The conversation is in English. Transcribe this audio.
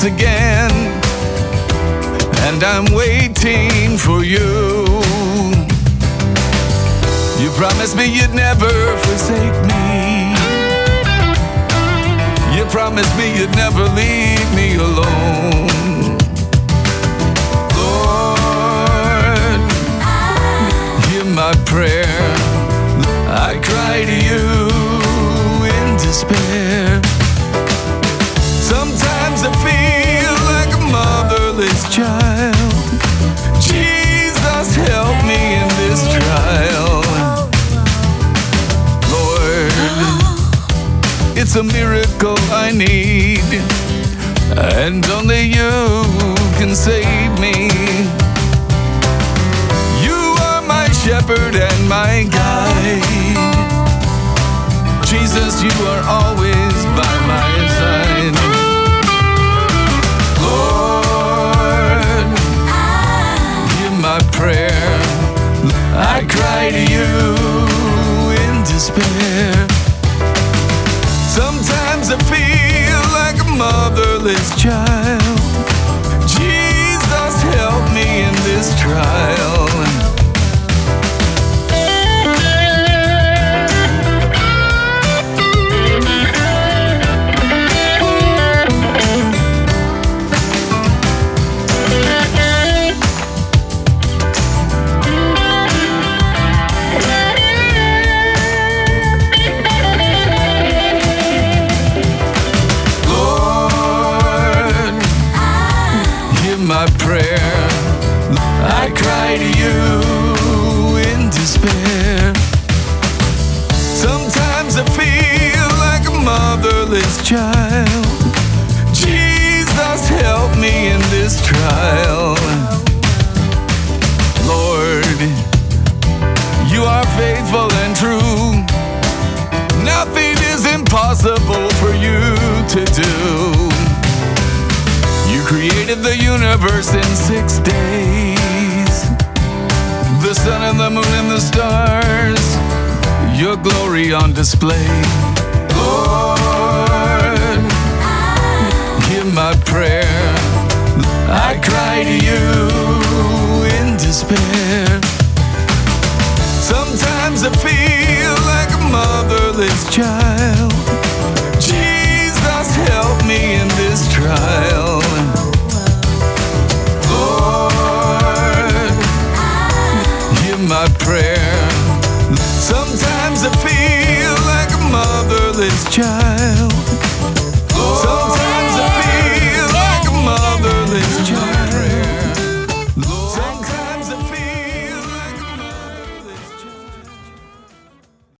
once again, and I'm waiting for you. You promised me you'd never forsake me. You promised me you'd never leave me alone. Lord, hear my prayer. I cry to you. It's a miracle I need, and only you can save me. You are my shepherd and my guide. Jesus, you are always by my side. Lord, hear my prayer. I cry to you in despair. Motherless child. Jesus, help me in this trial. My prayer. I cry to you in despair. Sometimes I feel like a motherless child. Jesus, help me in this trial. Lord, you are faithful and true. Nothing is impossible for you to do. The universe in six days. The sun and the moon and the stars, your glory on display. Lord, hear my prayer. I cry to you in despair. Sometimes I feel like a motherless child. child.